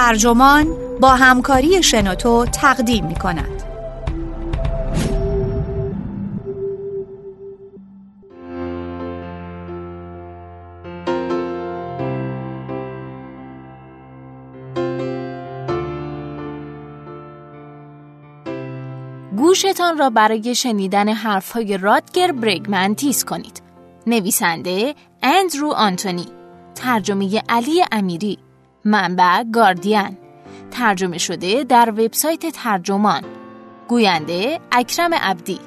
ترجمان با همکاری شنوتو تقدیم می کند. گوشتان را برای شنیدن حرفهای رادگر برگمن تیز کنید. نویسنده اندرو آنتونی ترجمه علی امیری منبع گاردین. ترجمه شده در وبسایت ترجمان. گوینده اکرم عبدی.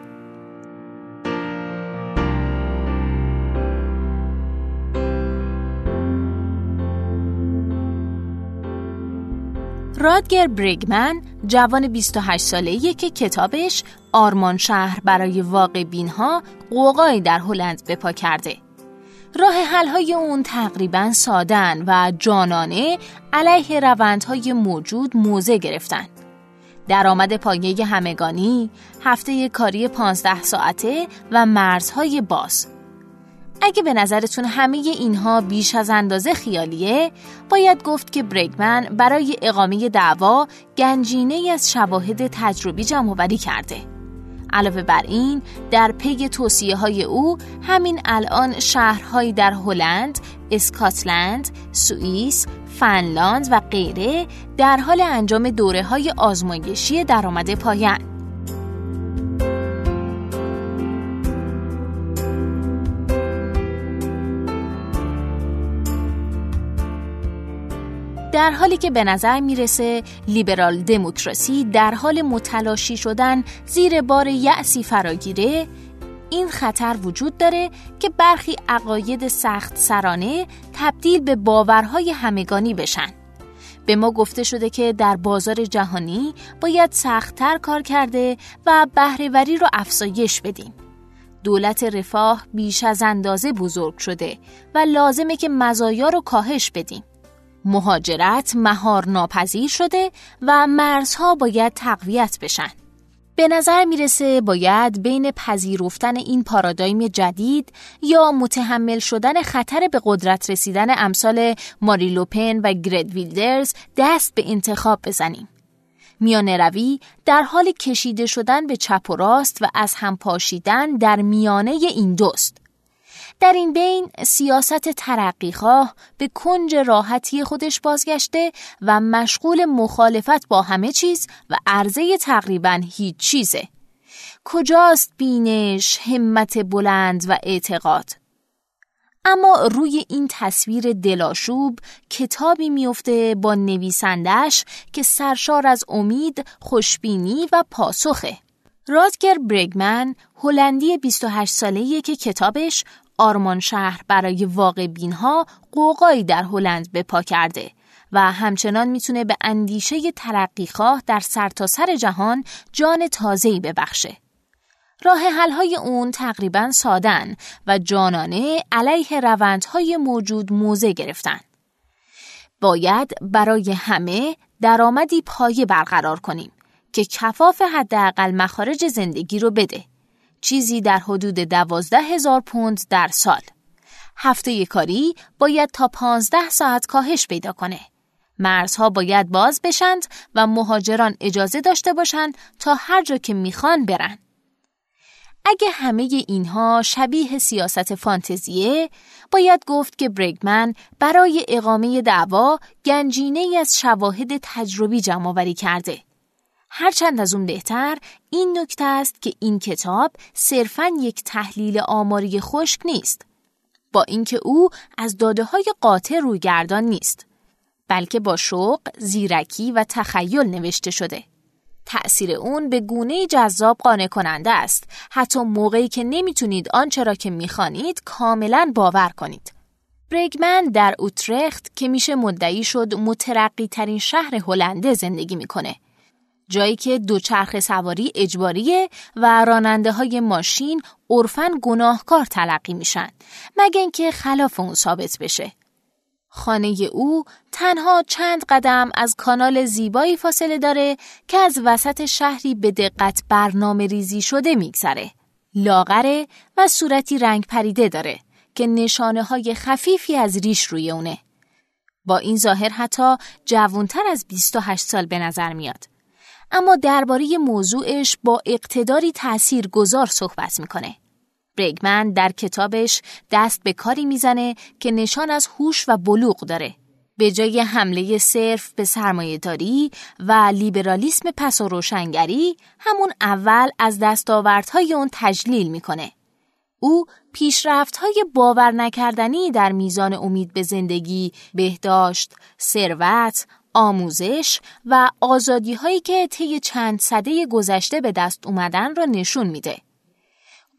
رادگر بریگمن جوان 28 ساله که کتابش آرمان شهر برای واقع بینها قوقایی در هلند بپا کرده. راه حلهای اون تقریبا سادن و جانانه علیه روندهای موجود موزه گرفتن. درآمد پایه همگانی، هفته کاری 15 ساعته و مرزهای باز. اگه به نظرتون همه اینها بیش از اندازه خیالیه باید گفت که برگمن برای اقامه دعوا گنجینه از شواهد تجربی جمع کرده علاوه بر این در پی توصیه های او همین الان شهرهایی در هلند، اسکاتلند، سوئیس، فنلاند و غیره در حال انجام دوره های آزمایشی درآمد پایان. در حالی که به نظر می‌رسه لیبرال دموکراسی در حال متلاشی شدن زیر بار یأسی فراگیره این خطر وجود داره که برخی عقاید سخت سرانه تبدیل به باورهای همگانی بشن. به ما گفته شده که در بازار جهانی باید سختتر کار کرده و بهرهوری رو افزایش بدیم. دولت رفاه بیش از اندازه بزرگ شده و لازمه که مزایا رو کاهش بدیم. مهاجرت مهار ناپذیر شده و مرزها باید تقویت بشن. به نظر می‌رسه باید بین پذیرفتن این پارادایم جدید یا متحمل شدن خطر به قدرت رسیدن امثال ماری لوپن و گرد ویلدرز دست به انتخاب بزنیم. میانه روی در حال کشیده شدن به چپ و راست و از هم پاشیدن در میانه این دوست. در این بین سیاست ترقیخواه به کنج راحتی خودش بازگشته و مشغول مخالفت با همه چیز و عرضه تقریبا هیچ چیزه. کجاست بینش، همت بلند و اعتقاد؟ اما روی این تصویر دلاشوب کتابی میفته با نویسندش که سرشار از امید، خوشبینی و پاسخه. رادگر برگمن هلندی 28 ساله‌ایه که کتابش آرمان شهر برای واقع بینها قوقایی در هلند به پا کرده و همچنان می‌تونه به اندیشه ترقیخواه در سرتاسر سر جهان جان تازه‌ای ببخشه. راه حل‌های اون تقریبا سادن و جانانه علیه روندهای موجود موزه گرفتن. باید برای همه درآمدی پایه برقرار کنیم که کفاف حداقل مخارج زندگی رو بده. چیزی در حدود دوازده هزار پوند در سال. هفته کاری باید تا پانزده ساعت کاهش پیدا کنه. مرزها باید باز بشند و مهاجران اجازه داشته باشند تا هر جا که می‌خوان برن. اگه همه اینها شبیه سیاست فانتزیه، باید گفت که برگمن برای اقامه دعوا گنجینه از شواهد تجربی جمع کرده. هرچند از اون بهتر این نکته است که این کتاب صرفا یک تحلیل آماری خشک نیست با اینکه او از داده های قاطع رویگردان نیست بلکه با شوق، زیرکی و تخیل نوشته شده. تأثیر اون به گونه جذاب قانع کننده است. حتی موقعی که نمی‌تونید آنچه را که می‌خوانید کاملا باور کنید. برگمن در اوترخت که میشه مدعی شد مترقی ترین شهر هلنده زندگی می‌کنه. جایی که دوچرخه سواری اجباریه و راننده های ماشین عرفن گناهکار تلقی میشن مگه اینکه خلاف اون ثابت بشه. خانه او تنها چند قدم از کانال زیبایی فاصله داره که از وسط شهری به دقت برنامه ریزی شده میگذره. لاغره و صورتی رنگ پریده داره که نشانه های خفیفی از ریش روی اونه. با این ظاهر حتی جوانتر از 28 سال به نظر میاد. اما درباره موضوعش با اقتداری تأثیر گذار صحبت می‌کنه. برگمن در کتابش دست به کاری می‌زنه که نشان از هوش و بلوغ داره. به جای حمله صرف به سرمایهداری و لیبرالیسم پس و روشنگری همون اول از دستاوردهای اون تجلیل می‌کنه. او پیشرفت‌های باور نکردنی در میزان امید به زندگی، بهداشت، ثروت، آموزش و آزادی هایی که طی چند صده گذشته به دست اومدن را نشون میده.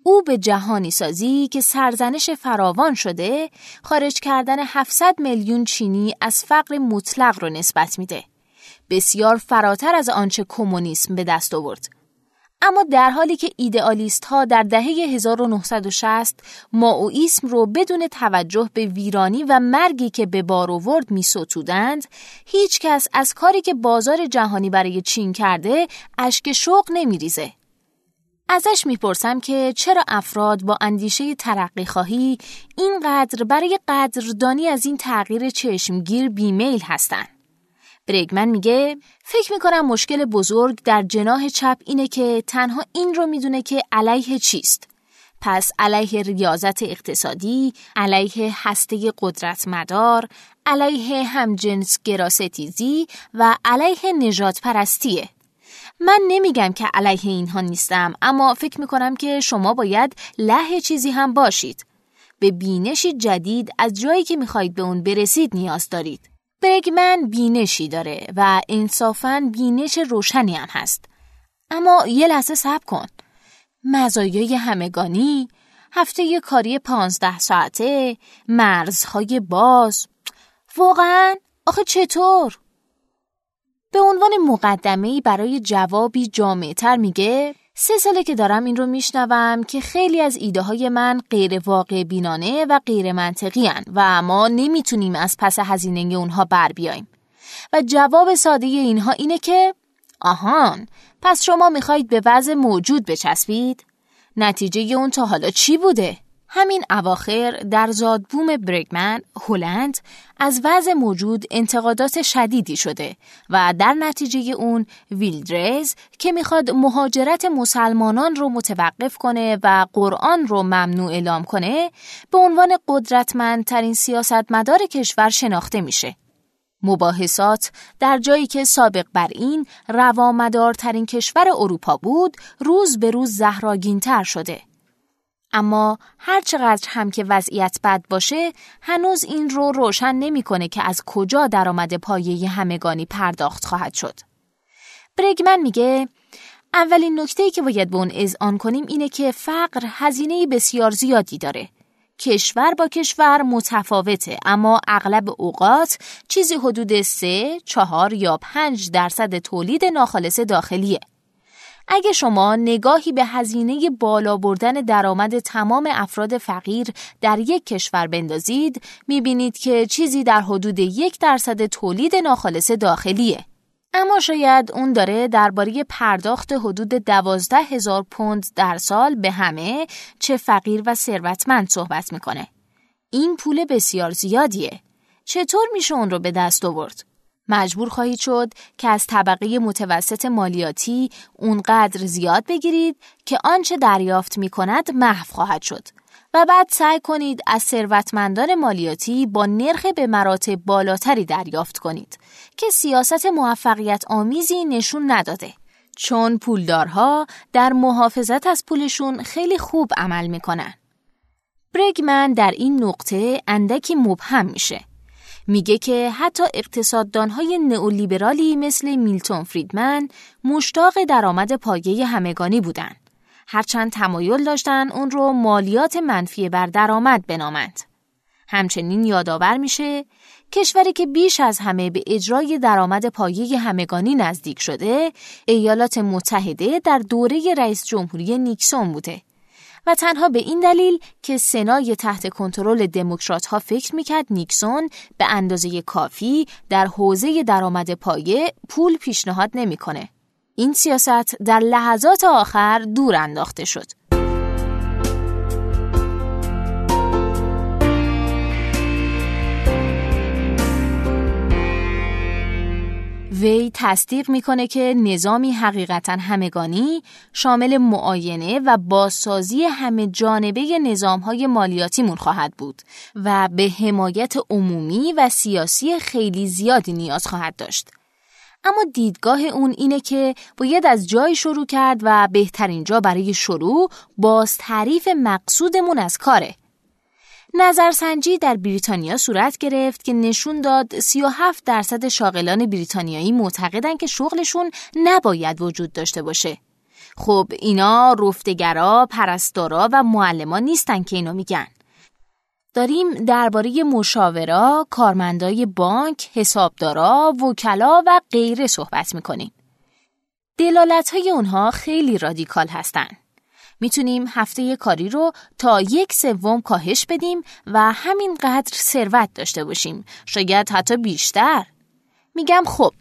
او به جهانی سازی که سرزنش فراوان شده خارج کردن 700 میلیون چینی از فقر مطلق رو نسبت میده. بسیار فراتر از آنچه کمونیسم به دست آورد. اما در حالی که ایدئالیست ها در دهه 1960 ماویسم رو بدون توجه به ویرانی و مرگی که به بار آورد می ستودند، هیچ کس از کاری که بازار جهانی برای چین کرده اشک شوق نمی ریزه. ازش می‌پرسم که چرا افراد با اندیشه ترقی خواهی اینقدر برای قدردانی از این تغییر چشمگیر بیمیل هستند. برگمن میگه فکر می‌کنم مشکل بزرگ در جناح چپ اینه که تنها این رو می‌دونه که علیه چیست. پس علیه ریاضت اقتصادی، علیه هسته قدرت مدار، علیه همجنس گراستیزی و علیه نجات پرستیه. من نمیگم که علیه اینها نیستم اما فکر می‌کنم که شما باید له چیزی هم باشید. به بینشی جدید از جایی که می‌خواهید به اون برسید نیاز دارید. برگمن بینشی داره و انصافا بینش روشنی هم هست. اما یه لحظه صبر کن. مزایای همگانی، هفته کاری پانزده ساعته، مرزهای باز. واقعا؟ آخه چطور؟ به عنوان مقدمه‌ای برای جوابی جامعتر میگه سه ساله که دارم این رو میشنوم که خیلی از ایده های من غیر واقع بینانه و غیر منطقی هن و ما نمی‌تونیم از پس هزینه اونها بر بیایم. و جواب ساده اینها اینه که آهان پس شما می‌خواهید به وضع موجود بچسبید؟ نتیجه اون تا حالا چی بوده؟ همین اواخر در زادبوم برگمن هلند از وضع موجود انتقادات شدیدی شده و در نتیجه اون ویلدرز که می‌خواد مهاجرت مسلمانان رو متوقف کنه و قرآن رو ممنوع اعلام کنه به عنوان قدرتمندترین سیاستمدار کشور شناخته میشه. مباحثات در جایی که سابق بر این روامدارترین کشور اروپا بود روز به روز زهراگینتر شده. اما هر چقدر هم که وضعیت بد باشه هنوز این رو روشن نمی‌کنه که از کجا درآمد پایه همگانی پرداخت خواهد شد. برگمن میگه اولین نکته که باید به اون اذعان کنیم اینه که فقر هزینه بسیار زیادی داره. کشور با کشور متفاوته اما اغلب اوقات چیزی حدود 3, 4 یا 5 درصد تولید ناخالص داخلیه. اگه شما نگاهی به هزینه بالا بردن درآمد تمام افراد فقیر در یک کشور بندازید می‌بینید که چیزی در حدود یک درصد تولید ناخالص داخلیه. اما شاید اون داره درباره پرداخت حدود دوازده هزار پوند در سال به همه چه فقیر و ثروتمند صحبت می‌کنه. این پول بسیار زیادیه. چطور میشه اون رو به دست آورد؟ مجبور خواهید شد که از طبقه متوسط مالیاتی اونقدر زیاد بگیرید که آنچه دریافت می کند محو خواهد شد. و بعد سعی کنید از ثروتمندان مالیاتی با نرخ به مراتب بالاتری دریافت کنید که سیاست موفقیت آمیزی نشون نداده. چون پولدارها در محافظت از پولشون خیلی خوب عمل می‌کنن. برگمن در این نقطه اندکی مبهم میشه. میگه که حتی اقتصاددانهای نئولیبرالی مثل میلتون فریدمن مشتاق درآمد پایه همگانی بودند. هرچند تمایل داشتن اون رو مالیات منفی بر درآمد بنامند. همچنین یادآور میشه کشوری که بیش از همه به اجرای درآمد پایه همگانی نزدیک شده ایالات متحده در دوره رئیس جمهوری نیکسون بوده و تنها به این دلیل که سنای تحت کنترل دموکرات ها فکر می‌کرد نیکسون به اندازه کافی در حوزه درآمد پایه پول پیشنهاد نمی‌کنه. این سیاست در لحظات آخر دور انداخته شد. وی تصدیق می‌کنه که نظامی حقیقتا همگانی شامل معاینه و بازسازی همه جانبه نظام های مالیاتیمون خواهد بود و به حمایت عمومی و سیاسی خیلی زیادی نیاز خواهد داشت. اما دیدگاه اون اینه که باید از جای شروع کرد و بهترین جا برای شروع باز تعریف مقصودمون از کاره. نظرسنجی در بریتانیا صورت گرفت که نشون داد 37 درصد شاغلان بریتانیایی معتقدند که شغلشون نباید وجود داشته باشه. خب اینا رفتگرا، پرستارا و معلمان نیستن که اینو میگن. داریم درباره مشاورا، کارمندای بانک، حسابدارا، وکلا و غیره صحبت می‌کنیم. دلالت های اونها خیلی رادیکال هستند. می‌تونیم هفته کاری رو تا یک سوم کاهش بدیم و همینقدر ثروت داشته باشیم. شاید حتی بیشتر. میگم خب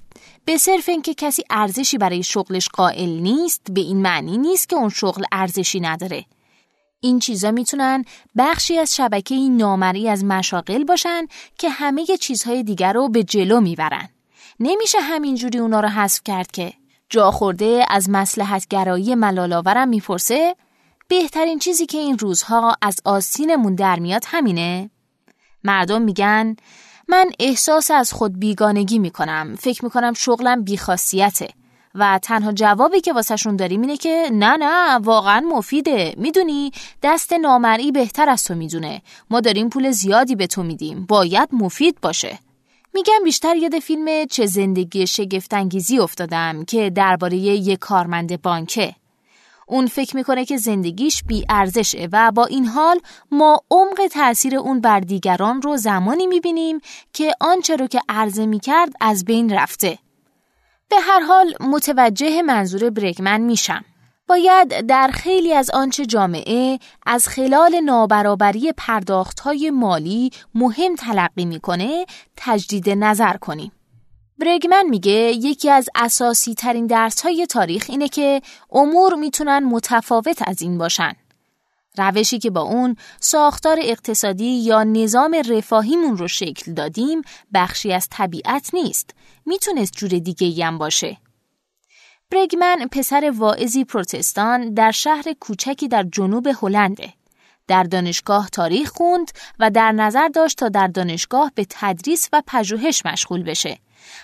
به صرف اینکه کسی ارزشی برای شغلش قائل نیست به این معنی نیست که اون شغل ارزشی نداره. این چیزا می‌تونن بخشی از شبکه نامری از مشاغل باشن که همه چیزهای دیگر رو به جلو می‌برن. نمیشه همینجوری اونا رو حذف کرد که جا خورده از مسلحت گرایی ملالاورم می‌پرسه بهترین چیزی که این روزها از آسینمون در میاد همینه؟ مردم میگن من احساس از خود بیگانگی می‌کنم فکر می‌کنم شغلم بیخاصیته و تنها جوابی که واسهشون داریم اینه که نه نه واقعا مفیده. می‌دونی دست نامرئی بهتر از تو می‌دونه. ما داریم پول زیادی به تو میدیم. باید مفید باشه. میگم بیشتر یاد فیلم چه زندگی شگفتانگیزی افتادم که درباره یک کارمند بانکه. اون فکر می‌کنه که زندگیش بی ارزشه و با این حال ما عمق تاثیر اون بر دیگران رو زمانی می‌بینیم که آنچه رو که عرضه می‌کرد از بین رفته. به هر حال متوجه منظور برگمن میشم. باید در خیلی از آنچه جامعه از خلال نابرابری پرداختهای مالی مهم تلقی می‌کنه تجدید نظر کنیم. برگمن میگه یکی از اساسی ترین درس های تاریخ اینه که امور می‌تونن متفاوت از این باشن. روشی که با اون ساختار اقتصادی یا نظام رفاهیمون رو شکل دادیم بخشی از طبیعت نیست. می‌تونست جور دیگه هم باشه. برگمن پسر واعظی پروتستان در شهر کوچکی در جنوب هلنده. در دانشگاه تاریخ خوند و در نظر داشت تا در دانشگاه به تدریس و پژوهش مشغول بشه.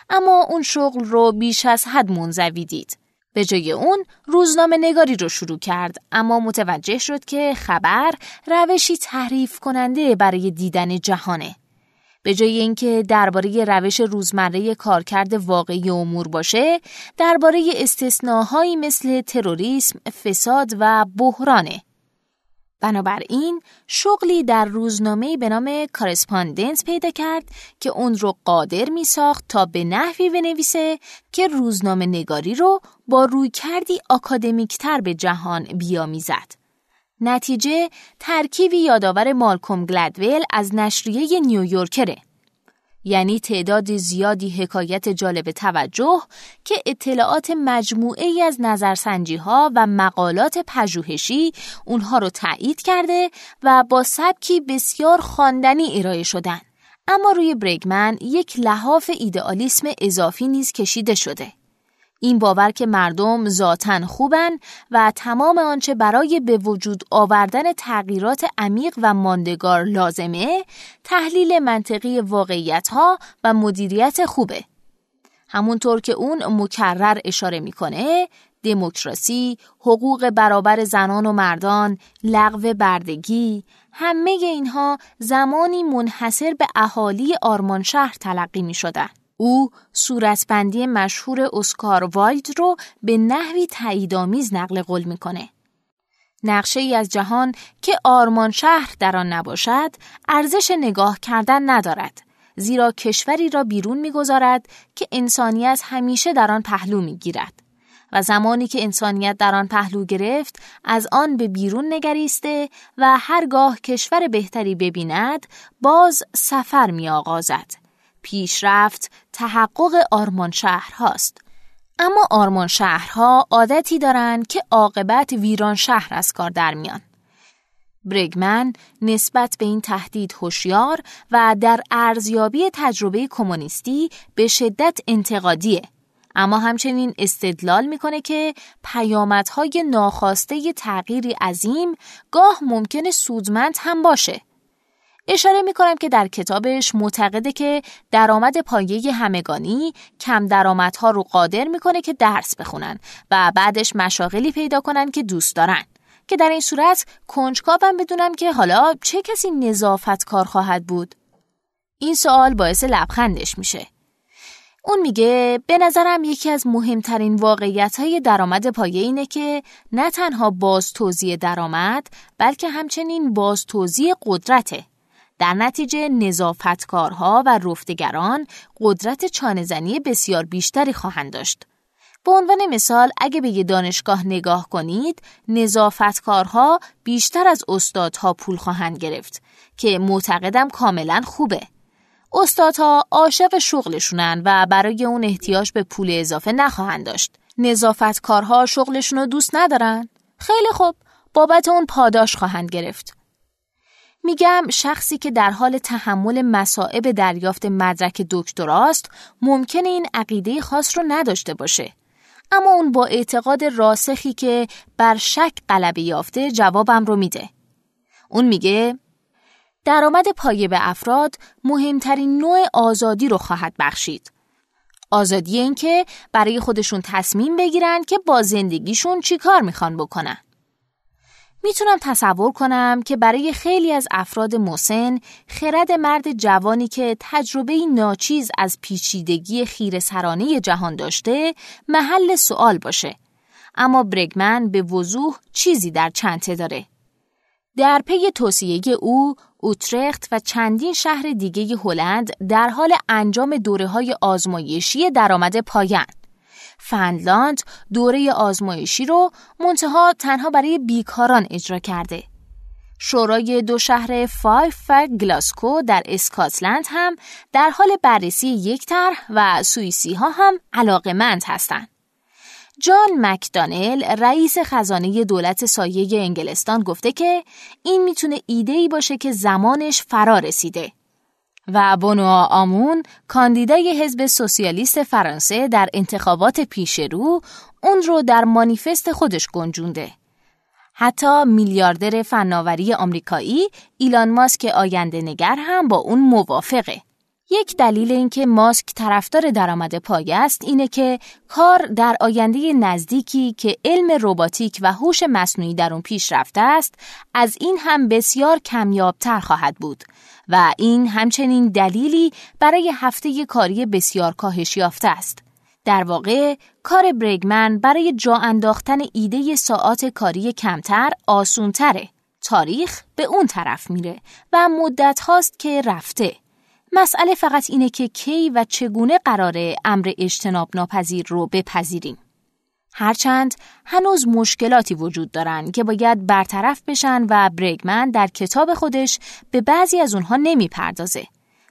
اما اون شغل رو بیش از حد منزوی دید. به جای اون روزنامه نگاری رو شروع کرد اما متوجه شد که خبر روشی تحریف کننده برای دیدن جهانه. به جای اینکه درباره روش روزمره کارکرد واقعی امور باشه، درباره استثناهایی مثل تروریسم، فساد و بحرانه. بنابراین شغلی در روزنامه به نام کارسپاندنس پیدا کرد که اون رو قادر می ساخت تا به نحوی بنویسه که روزنامه نگاری رو با روی کردی اکادمیکتر به جهان بیامیزد. نتیجه ترکیبی یادآور مالکوم گلدول از نشریه نیویورکره یعنی تعداد زیادی حکایت جالب توجه که اطلاعات مجموعه ای از نظرسنجی ها و مقالات پژوهشی اونها رو تایید کرده و با سبکی بسیار خواندنی ارائه شدن. اما روی برگمن یک لحاف ایدئالیسم اضافی نیز کشیده شده. این باور که مردم ذاتن خوبن و تمام آنچه برای به وجود آوردن تغییرات عمیق و ماندگار لازمه تحلیل منطقی واقعیت ها و مدیریت خوبه. همونطور که اون مکرر اشاره می‌کنه دموکراسی، حقوق برابر زنان و مردان، لغو بردگی، همه اینها زمانی منحصر به اهالی آرمان شهر تلقی می شدن. او صورتبندی مشهور اسکار وایلد رو به نحوی تاییدآمیز نقل قول می‌کنه. نقشه ای از جهان که آرمان شهر در آن نباشد ارزش نگاه کردن ندارد زیرا کشوری را بیرون می‌گذارد که انسانیت همیشه در آن پهلو می‌گیرد و زمانی که انسانیت در آن پهلو گرفت از آن به بیرون نگریسته و هرگاه کشور بهتری ببیند باز سفر می آغازد. پیشرفت تحقق آرمان شهرهاست. اما آرمان شهرها عادتی دارند که عاقبت ویران شهر از کار در میان. برگمن نسبت به این تهدید هوشیار و در ارزیابی تجربه کمونیستی به شدت انتقادیه. اما همچنین استدلال می‌کنه که پیامدهای ناخواسته تغییری عظیم گاه ممکنه سودمند هم باشه. اشاره می کنم که در کتابش معتقده که درآمد پایه همگانی کم درآمدها رو قادر می‌کنه که درس بخونن و بعدش مشاغلی پیدا کنن که دوست دارن. که در این صورت کنجکاوم بدونم که حالا چه کسی نظافت کار خواهد بود. این سوال باعث لبخندش میشه. اون میگه به نظرم یکی از مهمترین واقعیت های درآمد پایه اینه که نه تنها باز توزیع درآمد بلکه همچنین باز توزیع قدرته. در نتیجه نظافتکارها و رفتگران قدرت چانهزنی بسیار بیشتری خواهند داشت. به عنوان مثال اگه به یه دانشگاه نگاه کنید نظافتکارها بیشتر از استادها پول خواهند گرفت که معتقدم کاملا خوبه. استادها عاشق شغلشونن و برای اون احتیاج به پول اضافه نخواهند داشت. نظافتکارها شغلشون رو دوست ندارن؟ خیلی خوب بابت اون پاداش خواهند گرفت. میگم شخصی که در حال تحمل مسائب دریافت مدرک دکتراست ممکنه این عقیده خاص رو نداشته باشه. اما اون با اعتقاد راسخی که بر شک غلبه یافته جوابم رو میده. اون میگه درآمد پایه به افراد مهمترین نوع آزادی رو خواهد بخشید. آزادی این که برای خودشون تصمیم بگیرن که با زندگیشون چی کار می‌خوان بکنن. می‌تونم تصور کنم که برای خیلی از افراد مسن خرد مرد جوانی که تجربه ناچیز از پیچیدگی خیر سرانه جهان داشته محل سوال باشه. اما برگمان به وضوح چیزی در چنته داره. در پی توصیه او، اوترخت و چندین شهر دیگه هلند در حال انجام دوره های آزمایشی درآمد پایه‌ان. فنلاند دوره آزمایشی رو منتها تنها برای بیکاران اجرا کرده. شورای دو شهر فایف و گلاسکو در اسکاتلند هم در حال بررسی یک طرح و سوئیسی ها هم علاقمند هستند. جان مکدانل رئیس خزانه دولت سایه انگلستان گفته که این می‌تونه ایده ای باشه که زمانش فرا رسیده. و بونوا آمون کاندیدای حزب سوسیالیست فرانسه در انتخابات پیش رو اون رو در مانیفست خودش گنجونده. حتی میلیاردر فناوری آمریکایی ایلان ماسک آینده نگر هم با اون موافقه. یک دلیل اینکه ماسک طرفدار درآمد پایه است اینه که کار در آینده نزدیکی که علم رباتیک و هوش مصنوعی در اون پیش رفته است از این هم بسیار کمیابتر خواهد بود و این همچنین دلیلی برای هفته کاری بسیار کاهش یافته است. در واقع کار برگمن برای جا انداختن ایده ساعات کاری کمتر آسونتره. تاریخ به اون طرف میره و مدت هاست که رفته. مسئله فقط اینه که کی و چگونه قراره امر اجتناب ناپذیر رو بپذیریم. هرچند هنوز مشکلاتی وجود دارن که باید برطرف بشن و برگمن در کتاب خودش به بعضی از اونها نمی‌پردازه.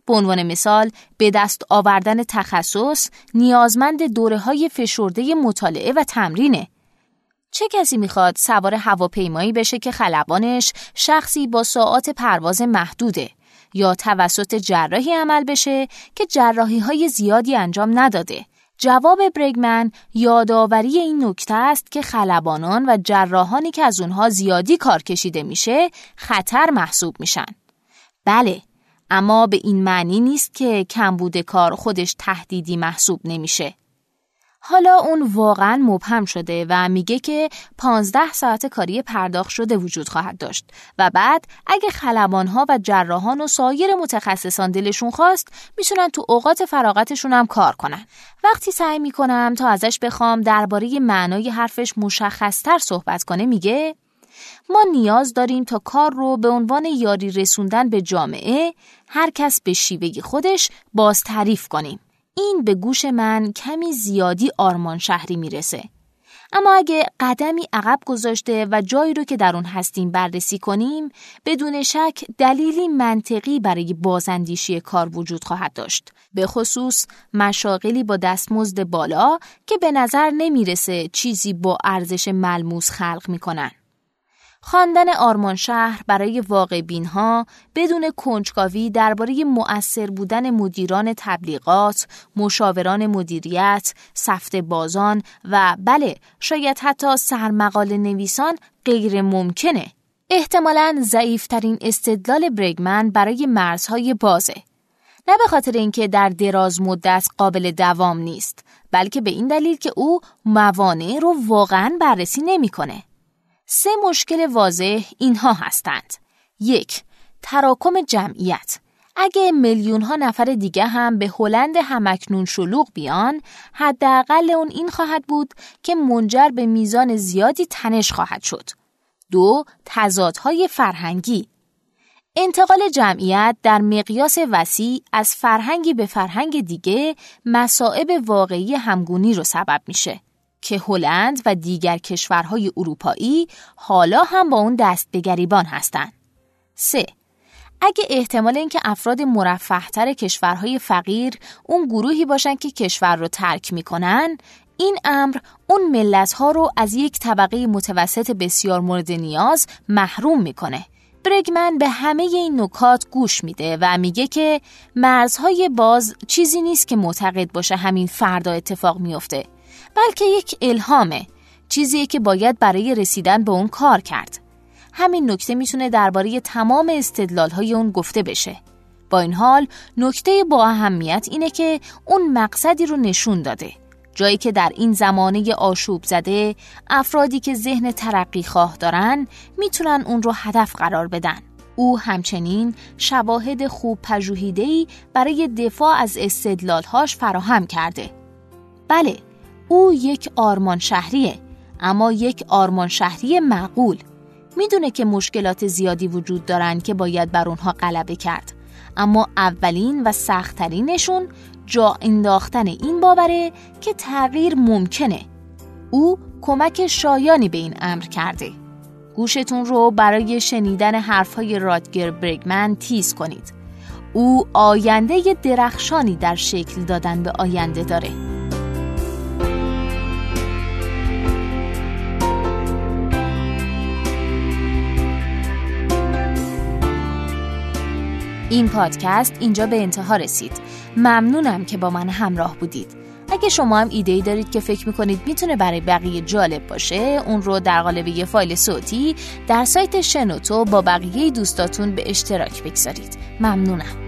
به عنوان مثال به دست آوردن تخصص نیازمند دوره های فشرده مطالعه و تمرینه. چه کسی می‌خواد سوار هواپیمایی بشه که خلبانش شخصی با ساعات پرواز محدوده یا توسط جراحی عمل بشه که جراحی های زیادی انجام نداده جواب برگمن یادآوری این نکته است که خلبانان و جراحانی که از اونها زیادی کار کشیده میشه خطر محسوب میشن. بله، اما به این معنی نیست که کمبود کار خودش تهدیدی محسوب نمیشه. حالا اون واقعا مبهم شده و میگه که 15 ساعت کاری پرداخت شده وجود خواهد داشت. و بعد اگه خلبانها و جراحان و سایر متخصصان دلشون خواست می‌تونن تو اوقات فراغتشون هم کار کنن. وقتی سعی می‌کنم تا ازش بخوام درباره معنای حرفش مشخصتر صحبت کنه میگه ما نیاز داریم تا کار رو به عنوان یاری رسوندن به جامعه هر کس به شیوه خودش باز تعریف کنیم. این به گوش من کمی زیادی آرمان شهری می‌رسه. اما اگه قدمی عقب گذاشته و جایی رو که در اون هستیم بررسی کنیم بدون شک دلیلی منطقی برای بازاندیشی کار وجود خواهد داشت به خصوص مشاغلی با دستمزد بالا که به نظر نمی‌رسه چیزی با ارزش ملموس خلق می‌کنن خواندن آرمان شهر برای واقع ها بدون کنجکاوی درباره مؤثر بودن مدیران تبلیغات، مشاوران مدیریت، سفت بازان و بله شاید حتی سرمقال نویسان غیر ممکنه. احتمالاً ضعیفترین استدلال برگمن برای مرزهای بازه. نه به خاطر اینکه در دراز مدت قابل دوام نیست بلکه به این دلیل که او موانع رو واقعا بررسی نمی‌کنه. سه مشکل واضح اینها هستند. یک، تراکم جمعیت. اگه میلیون ها نفر دیگه هم به هلند همکنون شلوغ بیان، حداقل اون این خواهد بود که منجر به میزان زیادی تنش خواهد شد. دو، تضادهای فرهنگی. انتقال جمعیت در مقیاس وسیع از فرهنگی به فرهنگ دیگه مصائب واقعی همگونی رو سبب میشه. که هلند و دیگر کشورهای اروپایی حالا هم با اون دست به گریبان هستند. 3. اگه احتمال اینکه افراد مرفهتر کشورهای فقیر اون گروهی باشن که کشور رو ترک می‌کنن این امر اون ملت ها رو از یک طبقه متوسط بسیار مورد نیاز محروم می‌کنه برگمن به همه این نکات گوش میده و میگه که مرزهای باز چیزی نیست که معتقد باشه همین فردا اتفاق میفته بلکه یک الهامه چیزیه که باید برای رسیدن به اون کار کرد. همین نکته می‌تونه درباره تمام استدلال های اون گفته بشه. با این حال نکته با اهمیت اینه که اون مقصدی رو نشون داده. جایی که در این زمانه آشوب زده افرادی که ذهن ترقی خواه دارن می‌تونن اون رو هدف قرار بدن. او همچنین شواهد خوب پژوهیده‌ای برای دفاع از استدلالهاش فراهم کرده. بله او یک آرمان شهریه اما یک آرمان شهری معقول. می‌دونه که مشکلات زیادی وجود دارن که باید بر اونها غلبه کرد. اما اولین و سختترینشون جا انداختن این باوره که تغییر ممکنه. او کمک شایانی به این امر کرده. گوشتون رو برای شنیدن حرفهای رادگر برگمن تیز کنید. او آینده درخشانی در شکل دادن به آینده داره. این پادکست اینجا به انتها رسید. ممنونم که با من همراه بودید. اگه شما هم ایده ای دارید که فکر می‌کنید می‌تونه برای بقیه جالب باشه اون رو در قالب یه فایل صوتی در سایت شنوتو با بقیه دوستاتون به اشتراک بگذارید. ممنونم.